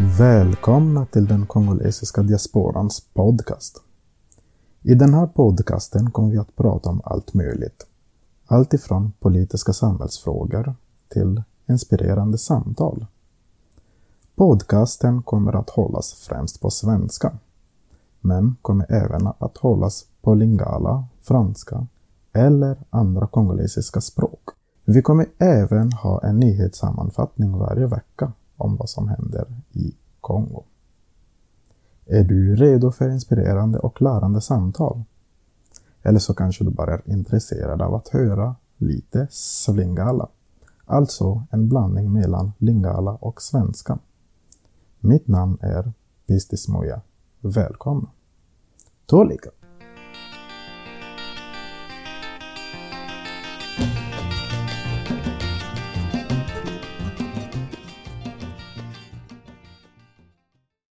Välkomna till den kongolesiska diasporans podcast. I den här podcasten kommer vi att prata om allt möjligt. Allt ifrån politiska samhällsfrågor till inspirerande samtal. Podcasten kommer att hållas främst på svenska, men kommer även att hållas på lingala, franska eller andra kongolesiska språk. Vi kommer även ha en nyhetssammanfattning varje vecka om vad som händer i Kongo. Är du redo för inspirerande och lärande samtal? Eller så kanske du bara är intresserad av att höra lite svingala. Alltså en blandning mellan lingala och svenska. Mitt namn är Pistis Moja. Välkommen! Tolika!